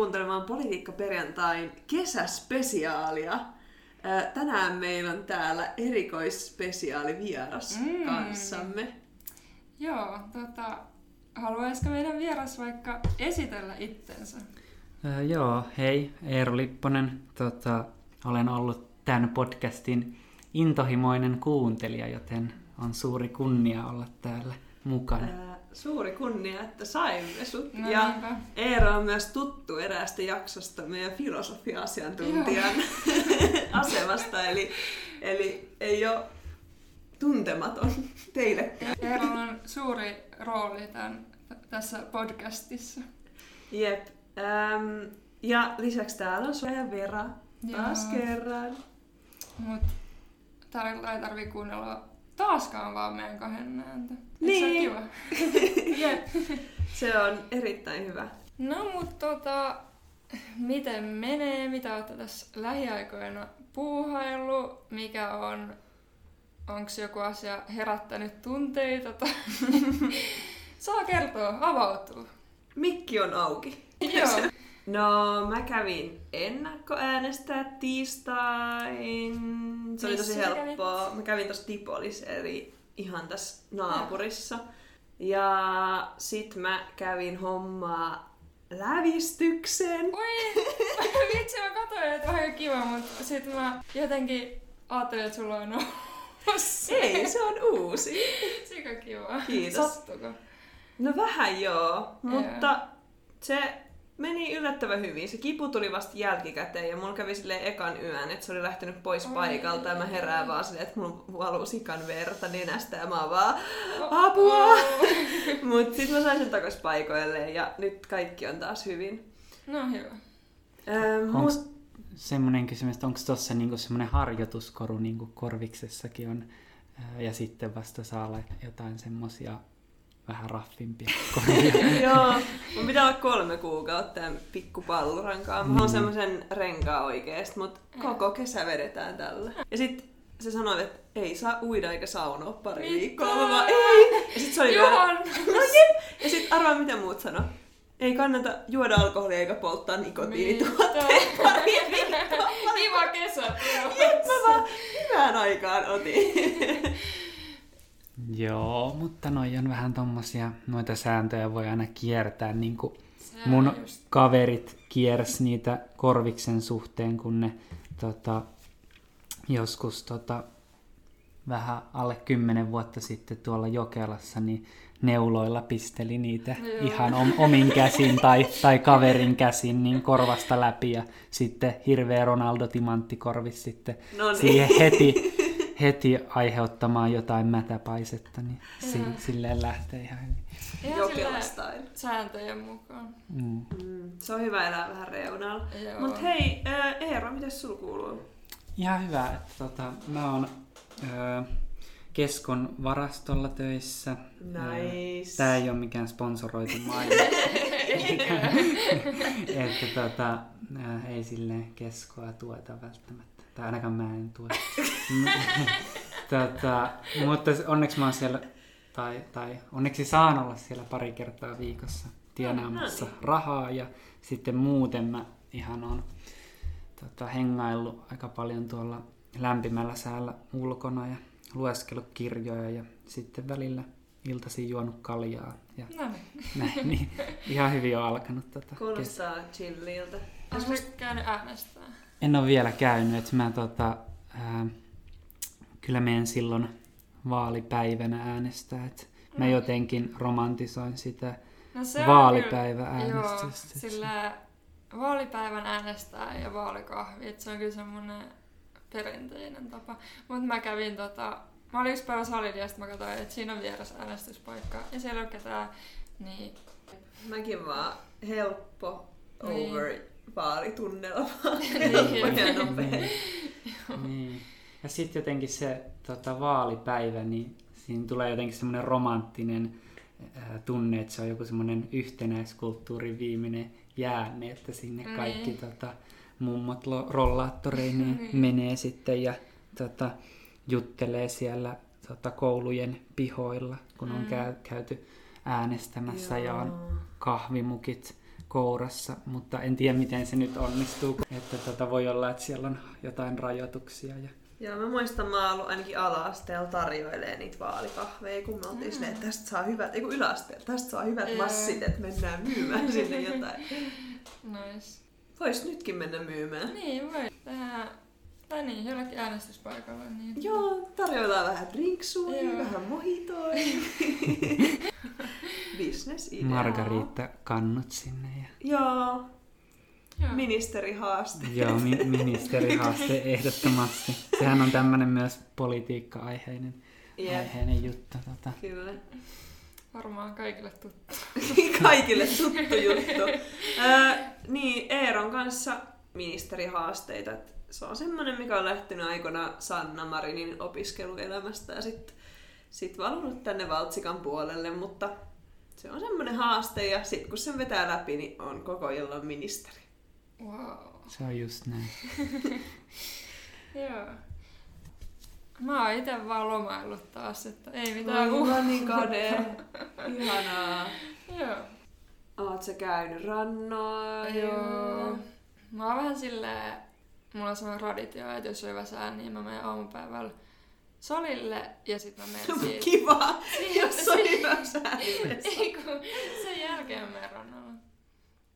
kuuntelemaan Politiikka perjantain kesäspesiaalia. Ää, Tänään meillä on täällä erikoisspesiaali vieras Mm. kanssamme. Joo, tota, haluaisiko meidän vieras vaikka esitellä itsensä? Öö, joo, hei, Eero Lipponen. Tota, olen ollut tämän podcastin intohimoinen kuuntelija, joten on suuri kunnia olla täällä mukana. Ää, Suuri kunnia, että saimme sut. No ja niinpä. Eero on myös tuttu eräästä jaksosta meidän filosofia-asiantuntijan asemasta, eli, eli ei ole tuntematon teillekään. Eerolla on suuri rooli tämän, tässä podcastissa. Jep. Ähm, ja lisäksi täällä on Soja ja Vera taas Joo. kerran. Mut täällä ei tarvii kuunnella taaskaan vaan meidän kahden ääntä. Niin. Se? Jep. Se on erittäin hyvä. No mut tota, miten menee? Mitä olette tässä lähiaikoina puuhaillut? Mikä on, onko joku asia herättänyt tunteita? Tai... Saa kertoa, avautuu. Mikki on auki. Joo. No, mä kävin ennakkoäänestää tiistain. Se oli tosi helppoa. Mä kävin tossa Tipolis, eli ihan tässä naapurissa. Ja sit mä kävin hommaa lävistyksen. Oi, vitsi mä katsoin, että on aika kiva, mutta sit mä jotenkin ajattelin, että sulla on ollut se. Ei, se on uusi. Sika kiva. Kiitos. Sattuko? No vähän joo, mutta se meni yllättävän hyvin. Se kipu tuli vasta jälkikäteen ja mulla kävi silleen ekan yön, että se oli lähtenyt pois Oi. paikalta ja mä herään vaan silleen, että mulla valuu sikan verta nenästä ja mä oon vaan apua! Mut sit mä sain sen takas paikoilleen ja nyt kaikki on taas hyvin. No hyvä. Ähm, Onko mut, semmoinen kysymys, että onko tuossa niinku semmoinen harjoituskoru niin kuin korviksessakin on, ja sitten vasta saa olla jotain semmoisia vähän raffimpia joo, mun pitää olla kolme kuukautta ja pikku pallurankaa. Mä Mm. semmosen renkaa oikeesti, mut koko kesä vedetään tällä. Ja sit se sanoi, että ei saa uida eikä saunoa pari Mitä? viikkoa. Mä vaan, ei! Ja sit se oli vielä, Johan! no jep! Ja sit arvaa mitä muut sano. Ei kannata juoda alkoholia eikä polttaa nikotiinituotteita pari viikkoa. Kiva kesä. Jep, mä vaan hyvään aikaan otin. Joo, mutta noi on vähän tommosia, noita sääntöjä voi aina kiertää, niin kuin mun kaverit kiers niitä korviksen suhteen, kun ne tota, joskus tota, vähän alle kymmenen vuotta sitten tuolla Jokelassa, niin neuloilla pisteli niitä Joo. ihan om, omin käsin tai, tai kaverin käsin niin korvasta läpi ja sitten hirveä Ronaldo Timanttikorvis sitten No niin. siihen heti, heti aiheuttamaan jotain mätäpaisetta, niin si, silleen lähtee ihan hyvin. Ihan style. sääntöjen mukaan. Mm. Mm, se on hyvä elää vähän reunalla. Joo. Mut hei, ää, Eero, miten sulla kuuluu? Ihan hyvä, että tota, mä oon öö, Keskon varastolla töissä. Nice. Tää ei ole mikään sponsoroitu mainos. että tota, ei silleen Keskoa tueta välttämättä. Tai ainakaan mä en tue. tota, mutta onneksi mä oon siellä, tai, tai onneksi saan olla siellä pari kertaa viikossa tienaamassa No niin. rahaa. Ja sitten muuten mä ihan on tota, hengaillut aika paljon tuolla lämpimällä säällä ulkona ja lueskellut kirjoja ja sitten välillä iltaisin juonut kaljaa. Ja No niin. näin, niin ihan hyvin on alkanut tota, kes- Kuulostaa chilliltä. Oletko käynyt äänestää? En ole vielä käynyt, että mä tota, ää, kyllä menen silloin vaalipäivänä äänestää. Et mä No. jotenkin romantisoin sitä No se on vaalipäivääänestystä. Joo, sillä vaalipäivän äänestää ja vaalikahvi, että se on kyllä semmoinen perinteinen tapa. Mutta mä kävin tota, mä olin yksi päivä salilla ja sitten mä katsoin, että siinä on vieras äänestyspaikka ja siellä ei ole ketään, niin Mäkin vaan helppo Niin. over. Niin. ja nopea. niin. Ja sitten jotenkin se tota, vaalipäivä, niin siinä tulee jotenkin semmoinen romanttinen ää, tunne, että se on joku semmoinen yhtenäiskulttuurin viimeinen jäänne, että sinne Niin. kaikki tota, mummot lo- rollaattoreineen Niin. menee sitten ja tota, juttelee siellä tota, koulujen pihoilla, kun on Mm. käy, käyty äänestämässä ja on Joo. kahvimukit kourassa, mutta en tiedä miten se nyt onnistuu. Että tota, voi olla, että siellä on jotain rajoituksia. Ja... Joo, mä muistan, mä oon ollut ainakin ala-asteella tarjoilee niitä vaalikahveja, kun me oltiin mm. silleen, että tästä saa hyvät, ei kun yläasteella, tästä saa hyvät massit, että mennään myymään sinne jotain. Nice. Vois nytkin mennä myymään. Niin, voi tehdä, tai niin, jollekin äänestyspaikalle. Niin. Joo, tarjoillaan vähän drinksui, Joo. vähän mohitoi. Business idea. Margarita kannut sinne. Ja... Joo, Joo. ministerihaaste. Joo, mi- ministerihaaste ehdottomasti. Sehän on tämmöinen myös politiikka-aiheinen Jep, aiheinen juttu. Tota. kyllä. Varmaan kaikille tuttu. Kaikille tuttu juttu. Öö, niin, Eeron kanssa ministerihaasteita. Et se on semmoinen, mikä on lähtenyt aikana Sanna Marinin opiskeluelämästä ja sitten sit valunut tänne Valtsikan puolelle, mutta se on semmoinen haaste ja sitten kun sen vetää läpi, niin on koko illan ministeri. Wow. Se on just näin. Joo. Mä oon ite vaan lomaillut taas, että ei mitään Voi uh. mä niin kade. Ihanaa. Joo. Oot sä käynyt rannoilla? Joo. Mä oon vähän silleen, mulla on semmoinen traditio, että jos on hyvä sää, niin mä menen aamupäivällä salille ja sit mä menen siitä. Kiva, Siitä- jos on siitä- hyvä sää. Ei kun sen jälkeen mä menen rannalle.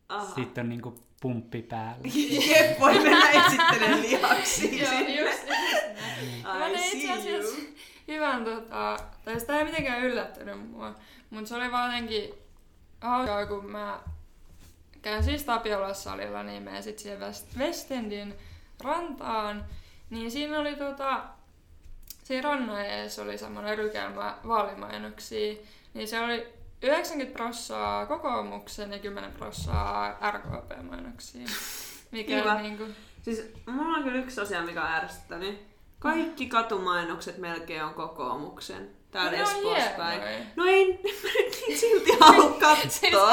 Aha. Sitten on niinku pumppi päällä. Jep, voi mennä esittelemään lihaksia Joo, sinne. just, just näin. Mä itse asiassa you. hyvän, tota, tai sitä ei mitenkään yllättänyt mua, mutta se oli vaan jotenkin hauskaa, kun mä käyn siis Tapiolassa salilla, niin menen sit siihen West- Westendin rantaan, niin siinä oli tota, siinä rannan ees oli semmoinen rykelmä vaalimainoksia, niin se oli 90 prossaa kokoomuksen ja 10 prossaa RKP-mainoksia. Mikä Kiva. on niinku... Siis mulla on kyllä yksi asia, mikä on ärsyttänyt. Kaikki katumainokset melkein on kokoomuksen. Täällä No ne on Espoossa päin. No ei, mä nyt niitä silti halua katsoa.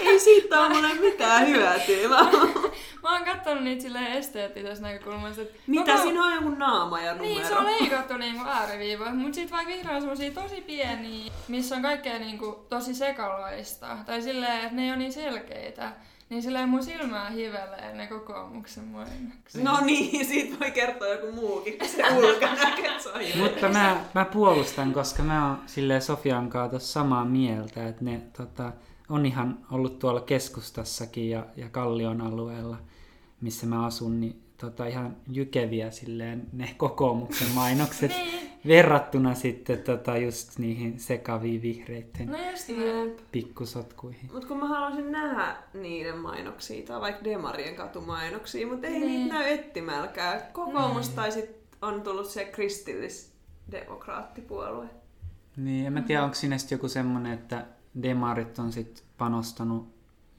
ei siitä ole mulle mitään hyötyä. Mä, Mä oon kattonut niitä silleen esteettisestä näkökulmasta, että mitä koko- siinä on joku naama ja numero? Niin, se on leikattu niinku ääriviivoja, mutta sit vaikka vihreä on semmosia tosi pieniä, missä on kaikkea niinku tosi sekalaista, tai silleen, että ne ei ole niin selkeitä, niin silleen mun silmää hivelee ne kokoomuksen mainokset. No niin, siitä voi kertoa joku muukin se ulkonäkö. Mutta mä, mä puolustan, koska mä oon silleen Sofian kanssa samaa mieltä, että ne tota, on ihan ollut tuolla keskustassakin ja, ja Kallion alueella, missä mä asun, niin tota, ihan jykeviä silleen ne kokoomuksen mainokset Niin, verrattuna sitten tota, just niihin sekaviin vihreitten no just. Jep. pikkusotkuihin. Mut kun mä haluaisin nähdä niiden mainoksia, tai vaikka Demarien katumainoksia, mutta ei Niin. niitä näy ettimälkään. Kokoomus tai sit on tullut se kristillisdemokraattipuolue. Niin, en mä tiedä, onko siinä sitten joku semmonen, että demarit on sit panostanut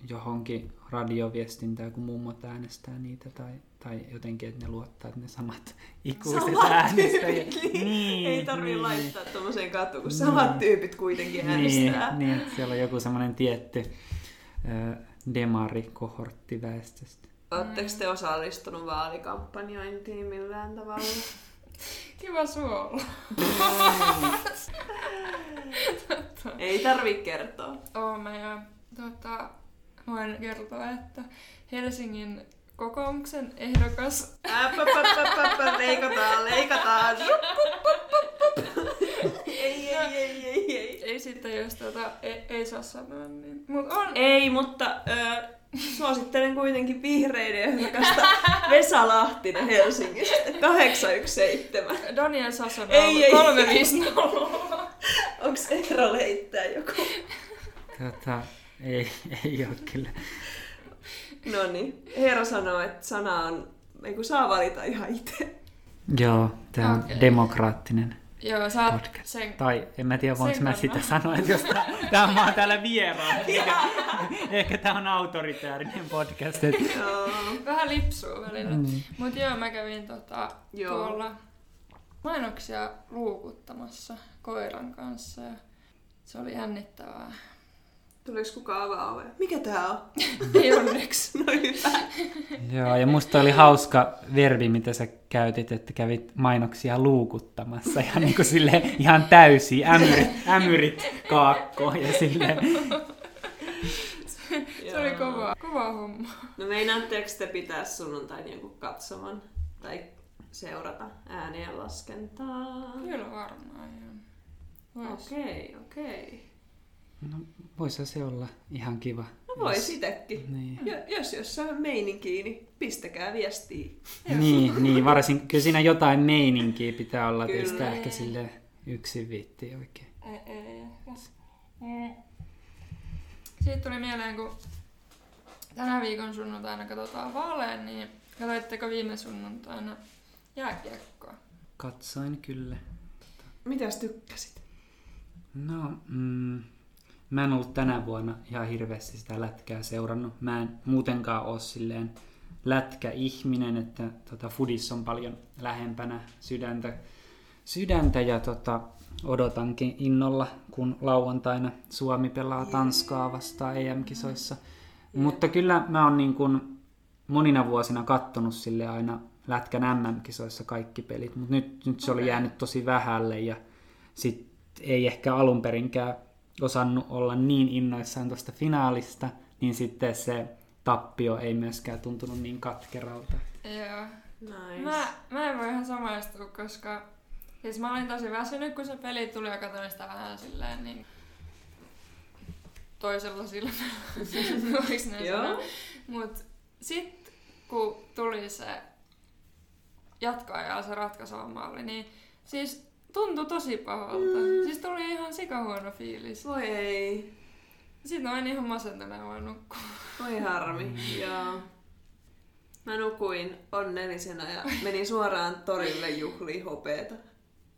johonkin radioviestintään, kun mummot äänestää niitä, tai, tai jotenkin, että ne luottaa, että ne samat ikuiset Samat äänestäjät. Niin, ei tarvii niin. laittaa tommoseen katuun, kun samat tyypit kuitenkin Niin, äänestää. niin, että siellä on joku semmoinen tietty ö, demari-kohortti väestöstä. Oletteko te osallistunut vaalikampanjointiin millään tavalla? Kiva suola. ei tarvi kertoa. Oon mä ja tota, voin kertoa, että Helsingin kokoomuksen ehdokas Äp, äp, äp, äp, äp, äp, leikataan, leikataan. Ei, ei, ei, ei, ei. Ei sitten, jos tota, ei, ei saa sanoa, niin... Mut on... Ei, mutta ö, suosittelen kuitenkin vihreiden ehdokasta Vesa Lahtinen Helsingistä. 817. Daniel Sasson Ei, ei. 350. Onks Eero leittää joku? Tota, ei, ei ole kyllä. No niin. Eero sanoo, että sana on, ei kun saa valita ihan itse. Joo, tämä on Okei. demokraattinen Joo, sä oot podcast. sen... Tai en mä tiedä, voinko mä sitä sanoa, että jos tää, tää on vaan täällä vieraan. Ehkä, ehkä tää on autoritäärinen podcast. Et, Joo. Vähän lipsuu välillä. Mm. Mut joo, mä kävin tota, Joo. tuolla mainoksia luukuttamassa koiran kanssa ja se oli jännittävää. Tuleeko kukaan avaa ovea? Mikä tää on? Ei onneksi. No hyvä. Joo, ja musta oli hauska verbi, mitä sä käytit, että kävit mainoksia luukuttamassa. Ihan niin kuin silleen, ihan täysi ämyrit, ämyrit kaakkoon ja silleen. Se oli kova, kova homma. No meinaatteko te pitää sunnuntain jonkun katsoman tai seurata äänien laskentaa? Kyllä varmaan, joo. Okei, okei. No, voisi se olla ihan kiva. No vois itekin. Niin. Jo, jos jossain on meininkiä, niin pistäkää viestiä. Niin, niin, varsin, kyllä siinä jotain meininkiä pitää olla, että sitä ehkä sille yksin viitti oikein. Siitä tuli mieleen, kun tänä viikon sunnuntaina katsotaan vaaleja, niin katsoitteko viime sunnuntaina jääkiekkoa? Katsoin kyllä. Mitäs tykkäsit? No, mm, mä en ollut tänä vuonna ihan hirveästi sitä lätkää seurannut. Mä en muutenkaan ole silleen lätkäihminen, että tota, Fudis on paljon lähempänä sydäntä, sydäntä ja tota, odotankin innolla, kun lauantaina Suomi pelaa Tanskaa vastaan EM-kisoissa. Mutta kyllä mä oon niin kuin monina vuosina kattonut sille aina Lätkän MM-kisoissa kaikki pelit, mutta nyt, nyt se oli jäänyt tosi vähälle ja sit ei ehkä alun perinkään osannut olla niin innoissaan tuosta finaalista, niin sitten se tappio ei myöskään tuntunut niin katkeralta. Joo. Nice. Mä, mä en voi ihan samaistua, koska siis mä olin tosi väsynyt, kun se peli tuli ja katsoin sitä vähän silleen niin toisella silmällä. Voiks näin Joo. sanoa? Mut sit kun tuli se jatkoajalla se ratkaiseva maali, niin siis tuntui tosi pahalta. Mm. Siis tuli ihan sikahuono fiilis. Voi ei. Sitten mä olin ihan masentuneen vaan nukkua. Voi harmi. Joo. Mä nukuin onnellisena ja menin suoraan torille juhliin hopeeta.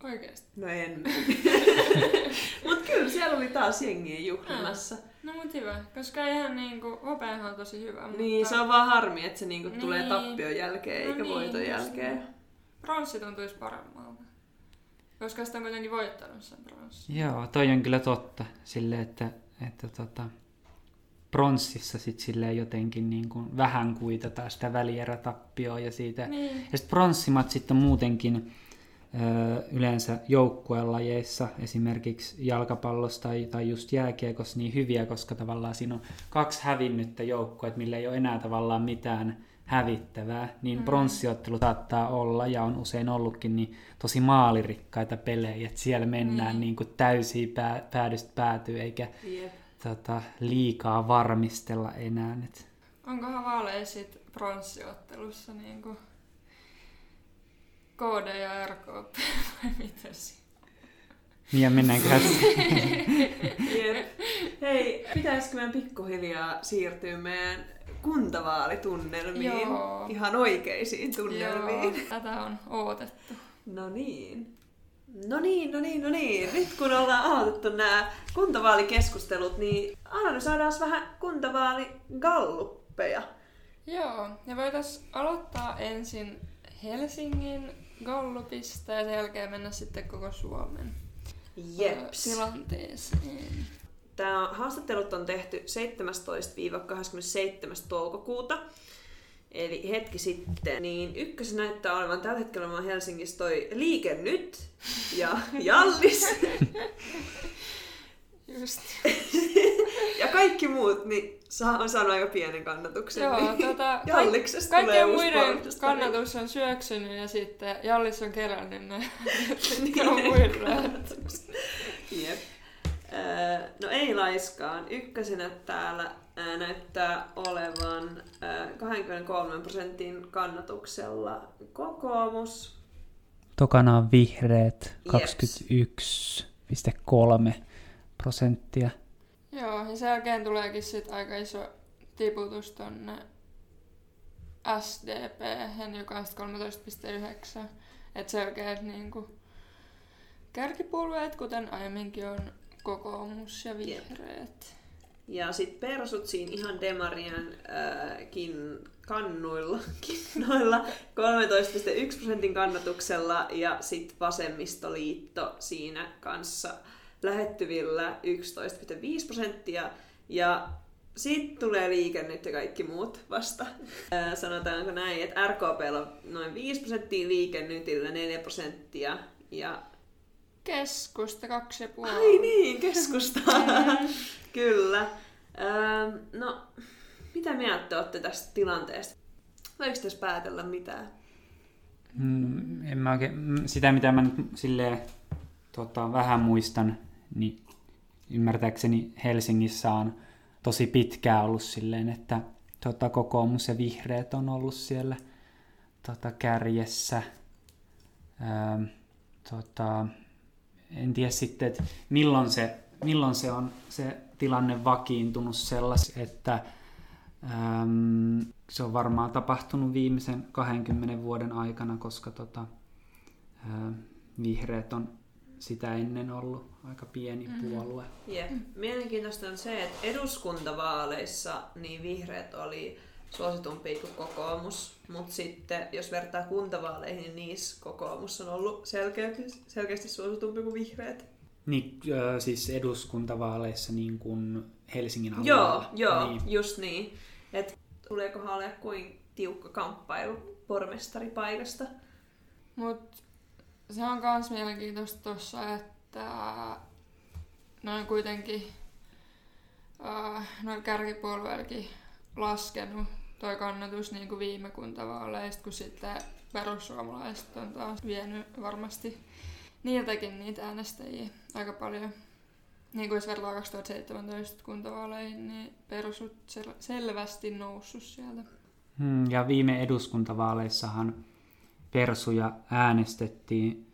Oikeesti. No en Mut kyllä siellä oli taas jengiä juhlimassa. No mut hyvä, koska eihän niinku, hopeahan on tosi hyvä. Niin, mutta se on vaan harmi, että se niinku Niin. tulee tappion jälkeen No eikä niin, voiton jälkeen. niin. Pronssi tuntuisi paremmalta. Koska sitä on kuitenkin voittanut sen pronssi. Joo, toi on kyllä totta. Sille, että, että tota, pronssissa sit silleen jotenkin niin kuin vähän kuitataan sitä välierätappioa ja siitä. Niin. Ja sitten pronssimatsit on muutenkin yleensä joukkuelajeissa, esimerkiksi jalkapallossa tai, tai just jääkiekossa niin hyviä, koska tavallaan siinä on kaksi hävinnyttä joukkuetta, millä ei ole enää tavallaan mitään hävittävää, niin Mm. pronssiottelu saattaa olla ja on usein ollutkin niin tosi maalirikkaita pelejä, että siellä mennään Niin. niin kuin täysiä pää, päädystä päätyy eikä Jep. tota, liikaa varmistella enää. Et. Onkohan vaaleissa sit pronssiottelussa niinku KD ja RKP vai mitä siinä? Niin, Ja mennäänköhän Jep. Hei, pitäisikö meidän pikkuhiljaa siirtyä meidän kuntavaalitunnelmiin? Joo. Ihan oikeisiin tunnelmiin. Joo, tätä on odotettu. No niin. No niin, no niin, no niin. Nyt kun ollaan aloitettu nämä kuntavaalikeskustelut, niin Anna, saadaan vähän kuntavaaligalluppeja. Joo, ja voitais aloittaa ensin Helsingin Gallupista ja sen jälkeen mennä sitten koko Suomen Jeps. tilanteeseen. Tämä haastattelut on tehty 17-27. toukokuuta, eli hetki sitten. Niin ykkösen näyttää olevan tällä hetkellä vaan Helsingissä toi Liike Nyt ja Jallis. Just. ja kaikki muut niin saa, on saanut aika pienen kannatuksen. Joo, niin tota, Jalliksesta tulee kaikkien uusi muiden kannatus on syöksynyt ja sitten Jallis on kerännyt ne. Niin. on muille. Jep. Öö, No ei laiskaan. Ykkösenä täällä ää, näyttää olevan ää, 23 prosentin kannatuksella kokoomus. Tokana on vihreät Jeps. 21,3 prosenttia. Joo, ja sen jälkeen tuleekin sit aika iso tiputus tonne SDP, joka on sit 13,9. Et selkeät niinku kärkipuolueet, kuten aiemminkin on kokoomus ja vihreät. Ja sitten persut siinä ihan demarien ää, kin, kannuilla, kinnoilla 13,1 prosentin kannatuksella ja sitten vasemmistoliitto siinä kanssa lähettyvillä 11,5 prosenttia. Ja sitten tulee liike nyt ja kaikki muut vasta. Ää, sanotaanko näin, että RKP on noin 5 prosenttia, liikennytillä 4 prosenttia ja Keskusta kaksi ja puoli. Ai niin, keskusta. Kyllä. Öö, no, mitä mieltä olette tästä tilanteesta? Voiko tässä päätellä mitään? Mm, en mä oikein, mm, sitä mitä mä nyt silleen tota, vähän muistan, niin ymmärtääkseni Helsingissä on tosi pitkään ollut silleen, että tota, kokoomus ja vihreät on ollut siellä tota, kärjessä. Öö, tota, en tiedä sitten, että milloin se, milloin se on se tilanne vakiintunut sellaiseksi, että äm, se on varmaan tapahtunut viimeisen 20 vuoden aikana, koska tota, ä, vihreät on sitä ennen ollut aika pieni mm. puolue. Jep. Mielenkiintoista on se, että eduskuntavaaleissa niin vihreät oli suositumpi kuin kokoomus, mutta sitten jos vertaa kuntavaaleihin, niin niissä kokoomus on ollut selkeästi, selkeästi suositumpi kuin vihreät. Niin, äh, siis eduskuntavaaleissa niin kuin Helsingin alueella. Joo, joo niin. just niin. Et tuleekohan ole kuin tiukka kamppailu pormestaripaikasta. Mut se on myös mielenkiintoista tuossa, että noin kuitenkin noin kärkipuolueellakin laskenut toi kannatus niin kuin viime kuntavaaleista, kun sitten perussuomalaiset on taas vienyt varmasti niiltäkin niitä äänestäjiä aika paljon. Niin kuin jos vertaa 2017 kuntavaaleihin, niin perusut sel- selvästi noussut sieltä. Hmm, ja viime eduskuntavaaleissahan persuja äänestettiin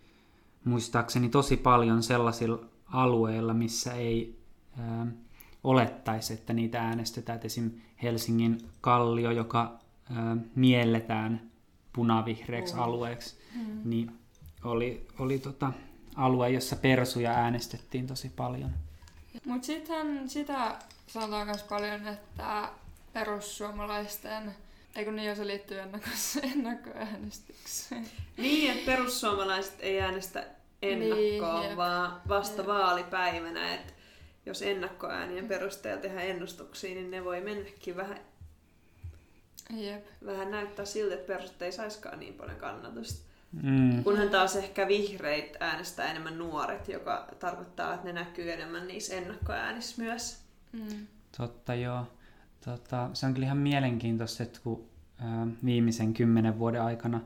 muistaakseni tosi paljon sellaisilla alueilla, missä ei ää, olettaisi, että niitä äänestetään. Et esim. Helsingin kallio, joka ää, mielletään punavihreäksi mm. alueeksi, mm. niin oli, oli tota, alue, jossa persuja äänestettiin tosi paljon. Mutta sitten sitä sanotaan myös paljon, että perussuomalaisten, eikö niin, jos se liittyy ennakkoäänestykseen. Niin, että perussuomalaiset ei äänestä ennakkoon, niin, vaan vasta jep. vaalipäivänä. Että jos ennakkoäänien perusteella tehdään ennustuksia, niin ne voi mennäkin vähän, jep. vähän näyttää siltä, että perustet ei saiskaan niin paljon kannatusta. Mm. Kunhan taas ehkä vihreit äänestää enemmän nuoret, joka tarkoittaa, että ne näkyy enemmän niissä ennakkoäänissä myös. Mm. Totta joo. Tota, se on kyllä ihan mielenkiintoista, että kun ää, viimeisen kymmenen vuoden aikana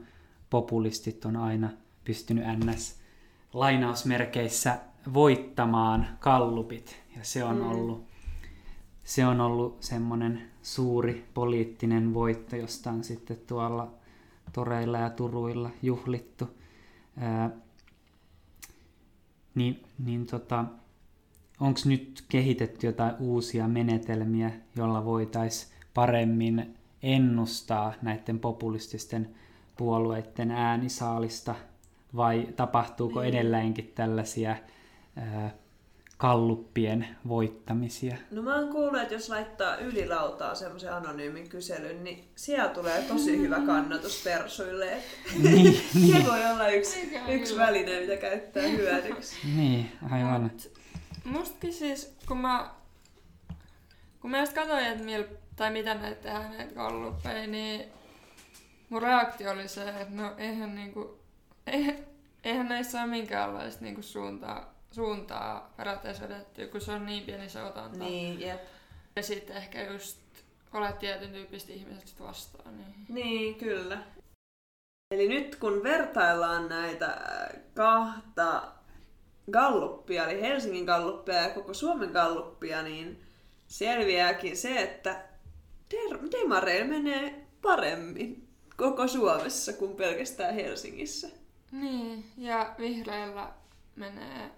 populistit on aina pystynyt ns. lainausmerkeissä voittamaan kallupit. Ja se on mm. ollut, se on ollut semmoinen suuri poliittinen voitto, josta on sitten tuolla toreilla ja turuilla juhlittu. Ää, niin niin tota, onko nyt kehitetty jotain uusia menetelmiä, jolla voitaisiin paremmin ennustaa näiden populististen puolueiden äänisaalista, vai tapahtuuko niin. edelleenkin tällaisia ää, kalluppien voittamisia. No mä oon kuullut, että jos laittaa ylilautaa semmoisen anonyymin kyselyn, niin siellä tulee tosi hyvä kannatus persuille. niin, se niin. voi olla yksi, yksi väline, mitä käyttää hyödyksi. niin, aivan. Mut, mustakin siis, kun mä, kun mä just katsoin, että mil, tai mitä näitä tehdään näitä kalluppeja, niin mun reaktio oli se, että no eihän niinku, eihän, eihän näissä ole minkäänlaista niinku suuntaa suuntaa periaatteessa vedettyä, kun se on niin pieni se otanta. Niin, jep. Ja sitten ehkä just olet tietyn tyyppistä ihmiset vastaan. Niin... niin, kyllä. Eli nyt kun vertaillaan näitä äh, kahta galluppia, eli Helsingin galluppia ja koko Suomen galluppia, niin selviääkin se, että demareilla menee paremmin koko Suomessa kuin pelkästään Helsingissä. Niin, ja vihreillä menee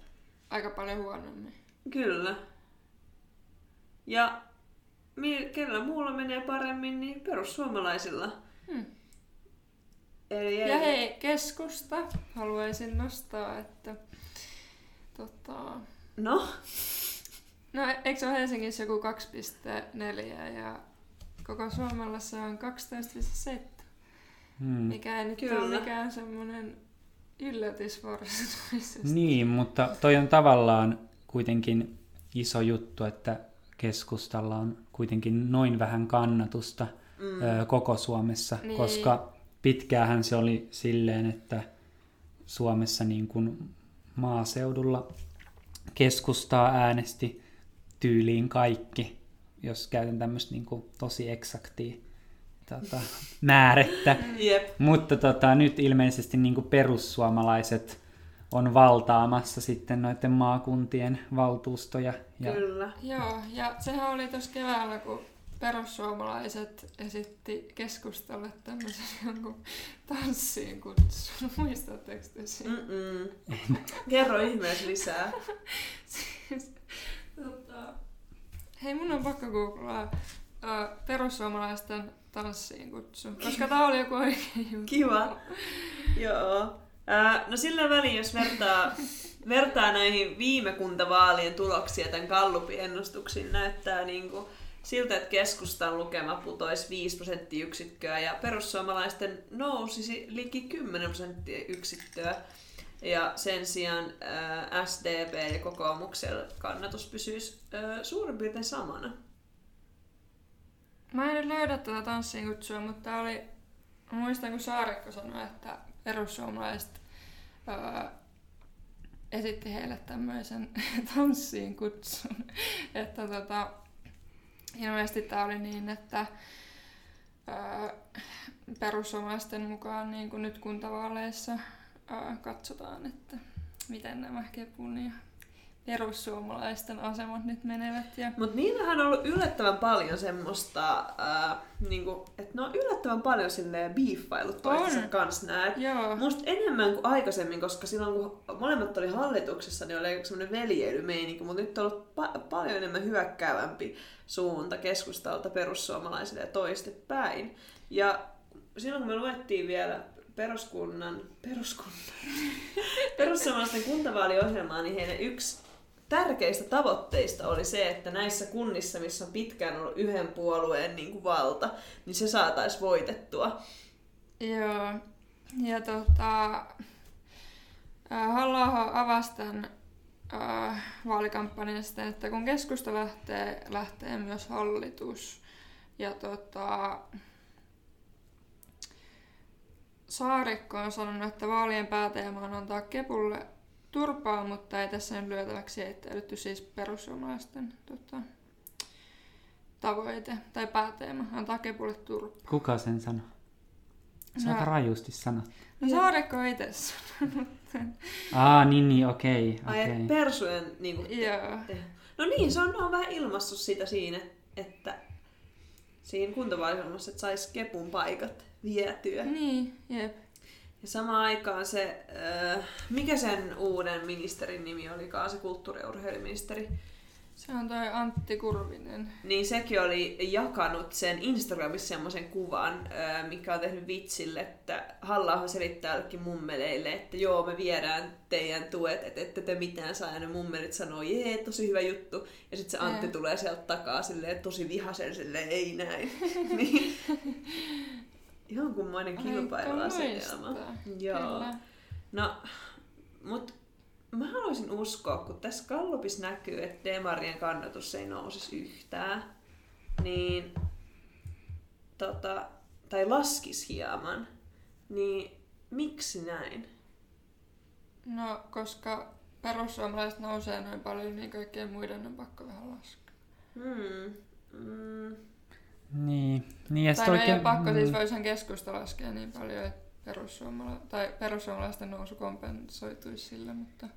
aika paljon huonommin. Kyllä. Ja kellä muulla menee paremmin, niin perussuomalaisilla. Hmm. Eli ja hei, keskusta haluaisin nostaa, että tota... No? No, eikö se ole Helsingissä joku 2,4 ja koko Suomella se on 12,7. Hmm. Mikä ei nyt Kyllä. ole mikään semmoinen yllätys varsinaisesti. Niin, mutta toi on tavallaan kuitenkin iso juttu, että keskustalla on kuitenkin noin vähän kannatusta mm. ö, koko Suomessa, niin. koska pitkäähän se oli silleen, että Suomessa niin kuin maaseudulla keskustaa äänesti tyyliin kaikki, jos käytän tämmöistä niin kuin tosi eksaktia tota, määrettä. Jep. Mutta tota, nyt ilmeisesti niin kuin perussuomalaiset on valtaamassa sitten noiden maakuntien valtuustoja. Ja... Kyllä. Joo, ja sehän oli tuossa keväällä, kun perussuomalaiset esitti keskustalle tämmöisen jonkun tanssiin kutsun. Muistatteko te siitä? Kerro ihmeessä lisää. Siis, tota, hei, mun on pakko googlaa uh, perussuomalaisten tanssiin kutsu, koska tää oli joku oikein juttu. Kiva. Joo. Ää, no sillä väliin, jos vertaa, vertaa näihin viime kuntavaalien tuloksia tämän Gallupin ennustuksiin, näyttää niin kuin siltä, että keskustan lukema putoisi 5 prosenttiyksikköä ja perussuomalaisten nousisi liki 10 prosenttiyksikköä. Ja sen sijaan ää, SDP ja kokoomuksen kannatus pysyisi ää, suurin piirtein samana. Mä en nyt löydä tätä tanssiin kutsua, mutta oli... Muistan, kun Saarikko sanoi, että perussuomalaiset öö, esitti heille tämmöisen tanssiin kutsun. että tota, ilmeisesti tää oli niin, että öö, perussuomalaisten mukaan niin kuin nyt kuntavaaleissa öö, katsotaan, että miten nämä Kepun ja perussuomalaisten asemat nyt menevät. Ja... Mutta niillähän on ollut yllättävän paljon semmoista, niinku, että ne on yllättävän paljon silleen biiffailut toistensa On. kanssa. Joo. Musta enemmän kuin aikaisemmin, koska silloin kun molemmat oli hallituksessa, niin oli semmoinen veljeilymeininki, mutta nyt on ollut pa- paljon enemmän hyökkäävämpi suunta keskustalta perussuomalaisille ja toistepäin. Ja silloin kun me luettiin vielä peruskunnan, peruskunnan, perussuomalaisten kuntavaaliohjelmaa, niin heidän yksi tärkeistä tavoitteista oli se, että näissä kunnissa, missä on pitkään ollut yhden puolueen niin kuin valta, niin se saataisiin voitettua. Joo. Ja tota, halla avasi tämän äh, vaalikampanjan sitten, että kun keskusta lähtee, lähtee myös hallitus. Ja tota, Saarikko on sanonut, että vaalien pääteema on antaa Kepulle turpaa, mutta ei tässä nyt lyötäväksi heittäydytty siis perussuomalaisten tota, tavoite tai pääteema antaa Kepulle turpaa. Kuka sen sanoi? Se on No. aika rajusti sanoi. No Saarikko itse. Aa, niin, niin, okei. Ai, okei. okay. persujen niin kuin, Joo. No niin, se on, on vähän ilmassut sitä siinä, että siinä kuntavaaliohjelmassa, että saisi kepun paikat vietyä. Niin, jep. Ja samaan aikaan se, äh, mikä sen uuden ministerin nimi olikaan, se kulttuuri- ja urheiluministeri, Se on toi Antti Kurvinen. niin sekin oli jakanut sen Instagramissa semmoisen kuvan, äh, mikä on tehnyt vitsille, että halla selittää jollekin mummeleille, että joo, me viedään teidän tuet, että ette te mitään saa, ja ne mummelit sanoo, jee, tosi hyvä juttu. Ja sitten se Antti Joo. tulee sieltä takaa silleen, tosi vihasen silleen, ei näin. niin. Jonkunmoinen kilpailuasetelma. muista. Joo. Kyllä. No, mut mä haluaisin uskoa, kun tässä Gallupissa näkyy, että Demarien kannatus ei nousisi yhtään, niin tota, tai laskisi hieman, niin miksi näin? No, koska perussuomalaiset nousee noin paljon, niin kaikkien muiden on pakko vähän laskea. Hmm. Mm. Niin, niin ja Tai no ei ole oikein... pakko, mm, siis voisihan keskusta laskea niin paljon, että perussuomala- tai perussuomalaisten nousu kompensoituisi sillä, mutta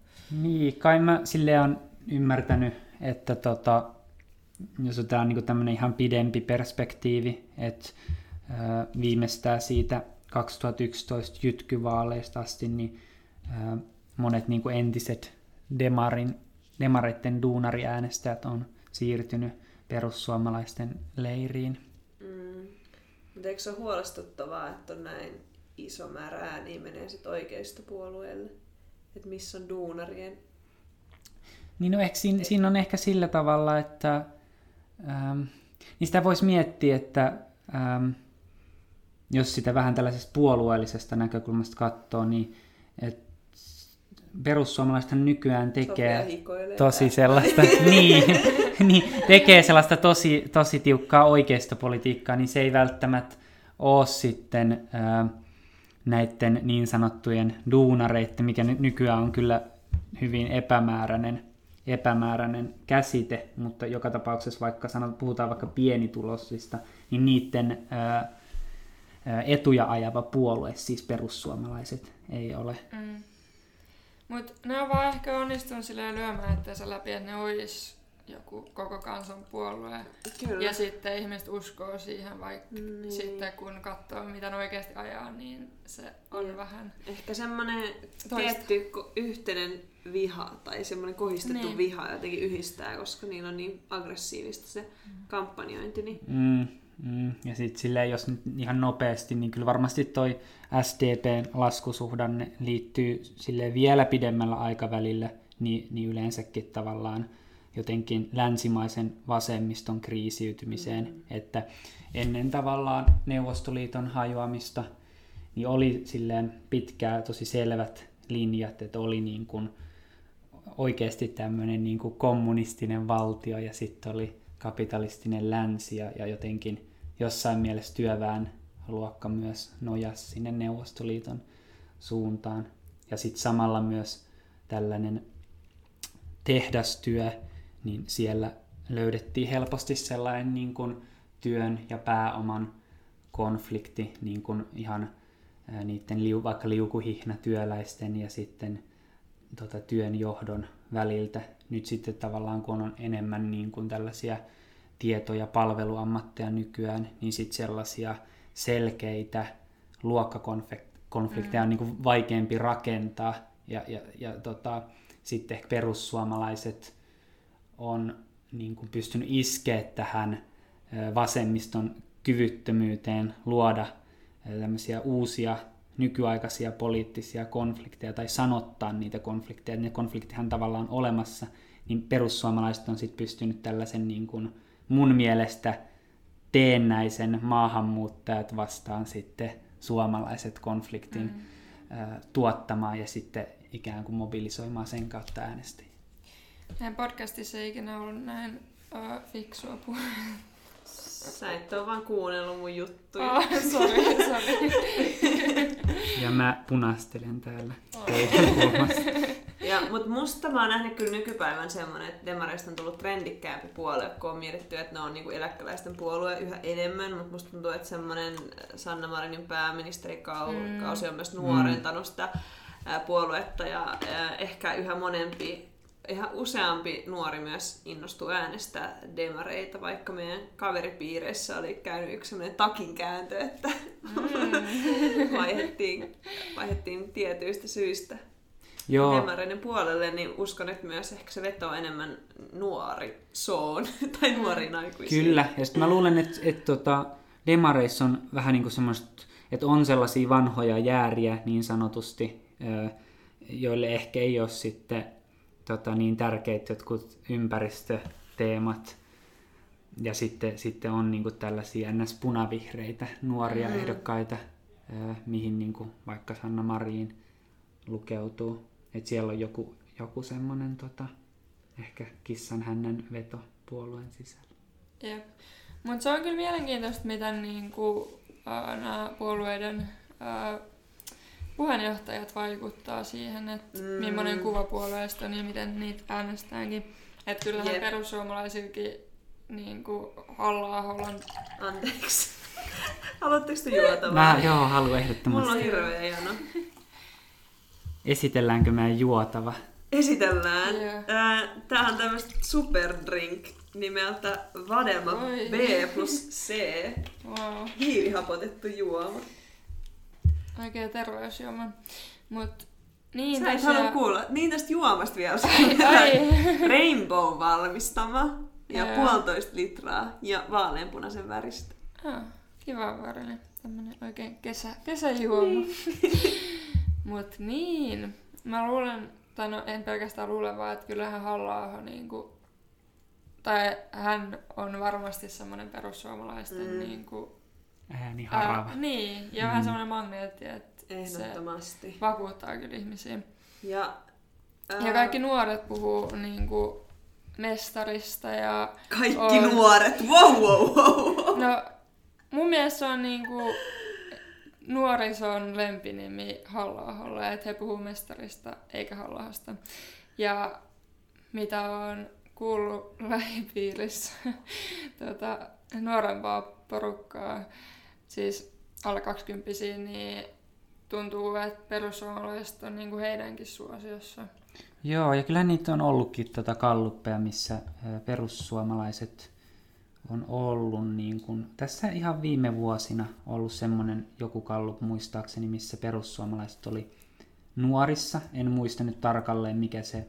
Niin, kai mä silleen on ymmärtänyt, että tota, jos otetaan niinku tämmöinen ihan pidempi perspektiivi, että ää, viimeistään siitä 2011 jytkyvaaleista asti, niin monet niinku entiset demarin, demareiden duunariäänestäjät on siirtynyt perussuomalaisten leiriin. Mm. Mutta eikö se ole huolestuttavaa, että on näin iso määrä ääniä menee sit oikeistopuolueelle? Että missä on duunarien Niin no ehkä siinä, siinä on ehkä sillä tavalla, että ähm, niin sitä voisi miettiä, että ähm, jos sitä vähän tällaisesta puolueellisesta näkökulmasta katsoo, niin et perussuomalaisethan nykyään tekee tosi sellaista, niin, niin, tekee sellaista tosi, tosi tiukkaa oikeistopolitiikkaa, niin se ei välttämättä ole sitten ää, näiden niin sanottujen duunareiden, mikä nykyään on kyllä hyvin epämääräinen epämääräinen käsite, mutta joka tapauksessa vaikka sanot, puhutaan vaikka pienitulosista, niin niiden ää, etuja ajava puolue, siis perussuomalaiset, ei ole. Mm. Mutta ne on vaan ehkä onnistunut silleen lyömään se läpi, että ne olisi joku koko kansan puolue. Kyllä. Ja sitten ihmiset uskoo siihen, vaikka niin. sitten kun katsoo, mitä ne oikeasti ajaa, niin se on ja. vähän... Ehkä semmoinen tietty yhteinen viha tai semmoinen kohistettu niin. viha jotenkin yhdistää, koska niillä on niin aggressiivista se mm. kampanjointi. Niin... Mm, mm. Ja sitten silleen, jos nyt ihan nopeasti, niin kyllä varmasti toi SDPn laskusuhdanne liittyy sille vielä pidemmällä aikavälillä niin, niin yleensäkin tavallaan jotenkin länsimaisen vasemmiston kriisiytymiseen, mm. että ennen tavallaan Neuvostoliiton hajoamista niin oli silleen pitkää tosi selvät linjat, että oli niin kuin oikeasti tämmöinen niin kuin kommunistinen valtio ja sitten oli kapitalistinen länsi ja, ja jotenkin jossain mielessä työväen luokka myös nojas sinne Neuvostoliiton suuntaan. Ja sitten samalla myös tällainen tehdastyö, niin siellä löydettiin helposti sellainen niin kuin työn ja pääoman konflikti niin kuin ihan niiden liu, vaikka liukuhihna työläisten ja sitten tota, työn johdon väliltä. Nyt sitten tavallaan kun on enemmän niin kuin tällaisia tieto- ja palveluammatteja nykyään, niin sitten sellaisia selkeitä luokkakonflikteja mm. on niin kuin vaikeampi rakentaa. Ja, ja, ja tota, sitten ehkä perussuomalaiset on niin kuin pystynyt iskeä tähän vasemmiston kyvyttömyyteen luoda tämmöisiä uusia nykyaikaisia poliittisia konflikteja tai sanottaa niitä konflikteja, ne konfliktihan tavallaan on olemassa, niin perussuomalaiset on sitten pystynyt tällaisen niin kuin mun mielestä teennäisen maahanmuuttajat vastaan sitten suomalaiset konfliktin mm. tuottamaan ja sitten ikään kuin mobilisoimaan sen kautta äänestäjiä. Meidän podcastissa ei ikinä ollut näin uh, fiksua puhetta. Sä et ole vaan kuunnellut mun juttuja. Oh, sorry, sorry. ja mä punastelen täällä oh. ja, mut musta mä oon nähnyt kyllä nykypäivän semmonen, että demareista on tullut trendikkäämpi puolue, kun on mietitty, että ne on niinku eläkeläisten puolue yhä enemmän, mutta musta tuntuu, että semmonen Sanna Marinin pääministerikausi mm. on myös nuorentanut sitä puoluetta ja ehkä yhä monempi ihan useampi nuori myös innostuu äänestää demareita, vaikka meidän kaveripiireissä oli käynyt yksi sellainen takinkääntö, että mm. vaihettiin, vaihettiin tietyistä syistä Joo. demareiden puolelle, niin uskon, että myös ehkä se vetoo enemmän nuori soon tai nuoriin aikuisiin. Kyllä, ja sitten mä luulen, että, että tota, demareissa on vähän niin kuin semmoista, että on sellaisia vanhoja jääriä niin sanotusti, joille ehkä ei ole sitten tota, niin tärkeät jotkut ympäristöteemat. Ja sitten, sitten on niin kuin tällaisia ns. punavihreitä nuoria mm. ehdokkaita, mihin niin kuin vaikka Sanna Marin lukeutuu. Et siellä on joku, joku semmoinen tota, ehkä kissan hänen veto puolueen sisällä. Jep. Mutta se on kyllä mielenkiintoista, miten niinku, äh, nämä puolueiden äh, puheenjohtajat vaikuttaa siihen, että mm. millainen kuva puolueesta on ja miten niitä äänestäänkin. Että kyllähän yep. perussuomalaisillakin niin kuin halla on... Anteeksi. Haluatteko te juotavaa? Mä joo, haluan ehdottomasti. Mulla on hirveä jano. Esitelläänkö meidän juotava? Esitellään. Yeah. Tämähän on tämmöistä superdrink nimeltä Vadema Oi. B plus C. Wow. Hiilihapotettu juoma. Oikea terveysjuoma. Mut niin Sä et halua kuulla. Niin tästä juomasta vielä. Ai, ai. Rainbow valmistama ja Joo. puolitoista litraa ja vaaleanpunaisen väristä. Ah, kiva värinen. Tämmönen oikein kesä, kesäjuoma. Niin. Mut niin, mä luulen, tai no en pelkästään luule, vaan että kyllähän halla niinku, tai hän on varmasti semmoinen perussuomalaisten mm. niinku, ääni harava. Ää, niin, ja mm. vähän semmoinen magneetti, että Ehdottomasti. se vakuuttaa kyllä ihmisiä. Ja, ää... ja kaikki nuoret puhuu niin kuin, mestarista ja... Kaikki on... nuoret, wow, wow, wow, No, mun mielestä se on niin kuin, nuorison lempinimi halla että he puhuu mestarista eikä halla Ja mitä on kuullut lähipiirissä tuota, nuorempaa porukkaa, siis alle 20 niin tuntuu, että perussuomalaiset on niin kuin heidänkin suosiossa. Joo, ja kyllä niitä on ollutkin tuota kalluppeja, missä perussuomalaiset on ollut niin kuin, tässä ihan viime vuosina ollut semmoinen joku kallup muistaakseni, missä perussuomalaiset oli nuorissa. En muista nyt tarkalleen, mikä se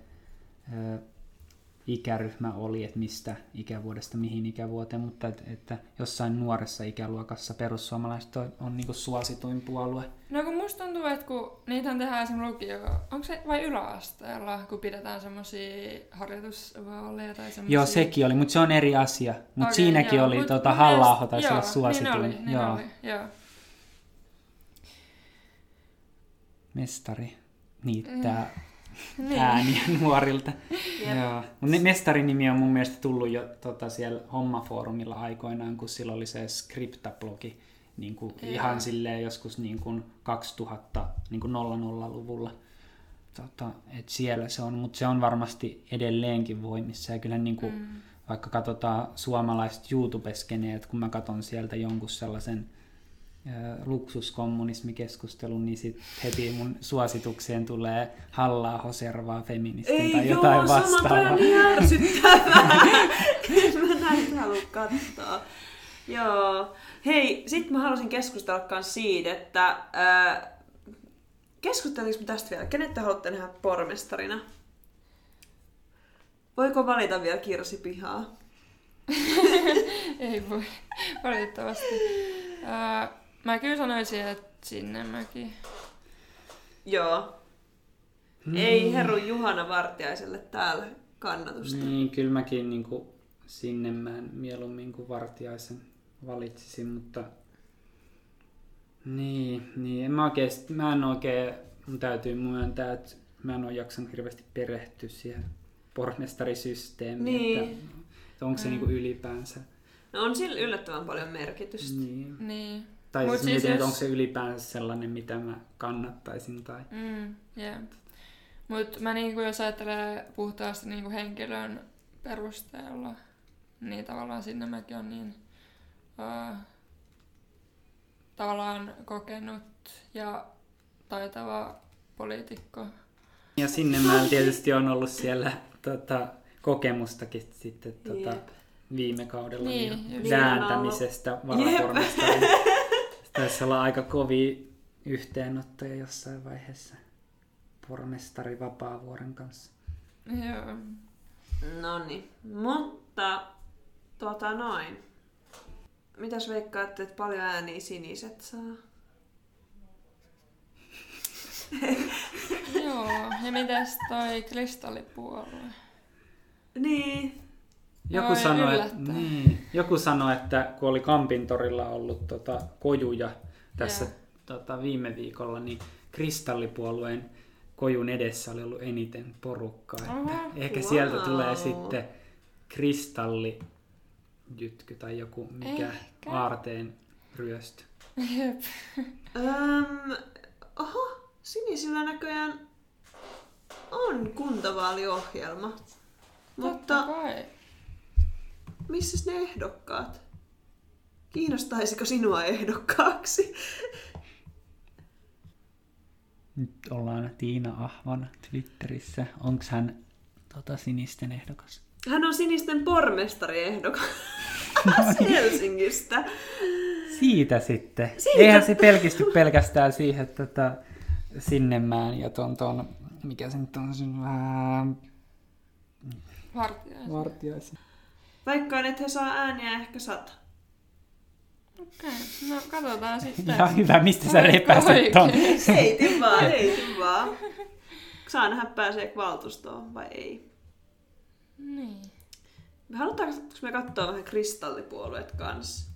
ikäryhmä oli, että mistä ikävuodesta mihin ikävuoteen, mutta että, että jossain nuoressa ikäluokassa perussuomalaiset on, on niin suosituin puolue. No kun musta tuntuu, että kun niitä tehdään esimerkiksi lukio, onko se vai yläasteella, kun pidetään semmoisia harjoitusvaaleja tai semmoisia... Joo, sekin oli, mutta se on eri asia. Mutta okay, siinäkin joo, oli mut, tuota, halla taisi olla suosituin. Niin oli, niin joo. Oli, joo. Mestari niittää mm niin. Ääniä nuorilta. Joo. Mutta mestarin nimi on mun mielestä tullut jo tota, siellä hommafoorumilla aikoinaan, kun sillä oli se skriptablogi niin kuin ihan silleen joskus niin kuin 2000 niin kuin 00-luvulla. Tota, et siellä se on, mutta se on varmasti edelleenkin voimissa. Ja kyllä niin kuin, mm. vaikka katsotaan suomalaiset YouTube-skeneet, kun mä katson sieltä jonkun sellaisen luksuskommunismikeskustelun, niin sit heti mun suositukseen tulee hallaa hoservaa feministin Ei tai jotain joo, vastaavaa. Ei joo, niin ärsyttävää. mä näin halua katsoa. Joo. Hei, sit mä halusin keskustella myös siitä, että äh, keskustelisiko tästä vielä? Kenet te haluatte nähdä pormestarina? Voiko valita vielä Kirsi Pihaa? Ei voi, valitettavasti. Uh, Mä kyllä sanoisin, että mäkin. Joo. Hmm. Ei Heru Juhana Vartiaiselle täällä kannatusta. Niin, kyllä mäkin niin kuin mä mieluummin kuin Vartiaisen valitsisin, mutta niin, niin en mä, oikein, mä en oikein, mun täytyy myöntää, että mä en ole jaksanut hirveästi perehtyä siihen pormestarisysteemiin, niin. että, että onko se mm. niin kuin ylipäänsä. No on sillä yllättävän paljon merkitystä. Niin. niin. Tai Mut siis mietin, jos... että onko se ylipäänsä sellainen, mitä mä kannattaisin. Tai... Mm, yeah. Mutta mä niinku, jos ajattelee puhtaasti niinku henkilön perusteella, niin tavallaan sinne mäkin on niin uh, tavallaan kokenut ja taitava poliitikko. Ja sinne mä tietysti on ollut siellä tota, kokemustakin sitten tota, viime kaudella niin, niin vääntämisestä varapormestarin Taisi olla aika kovi yhteenottoja jossain vaiheessa pormestari Vapaavuoren kanssa. Joo. No niin, mutta tota noin. Mitäs veikkaatte, että paljon ääniä siniset saa? Joo, ja mitäs toi kristallipuolue? Niin, joku sanoi, että, niin, joku sanoi, että kun oli Kampintorilla ollut tota, kojuja tässä yeah. tota, viime viikolla, niin kristallipuolueen kojun edessä oli ollut eniten porukkaa. Että Oho, ehkä wow. sieltä tulee sitten kristallijytky tai joku mikä ehkä. aarteen ryöstö. Jep. Öm, oho, sinisillä näköjään on kuntavaaliohjelma. Totta mutta kai. Missä ne ehdokkaat? Kiinnostaisiko sinua ehdokkaaksi? Nyt ollaan Tiina Ahvan Twitterissä. Onko hän tota, sinisten ehdokas? Hän on sinisten pormestari ehdokas Helsingistä. Siitä sitten. Siitä. Eihän se pelkisty pelkästään siihen tota, Sinnemään ja ton, ton mikä se nyt on, sen vähän... Vartiaisen. Vartiaisen. Veikkaan, että he saa ääniä ehkä sata. Okei, okay. no katsotaan sitten. Ja hyvä, mistä sä repäsit ton? heitin vaan, heitin vaan. Saa nähdä pääseekö valtuustoon vai ei. Niin. Halutaanko me katsoa vähän kristallipuolueet kanssa?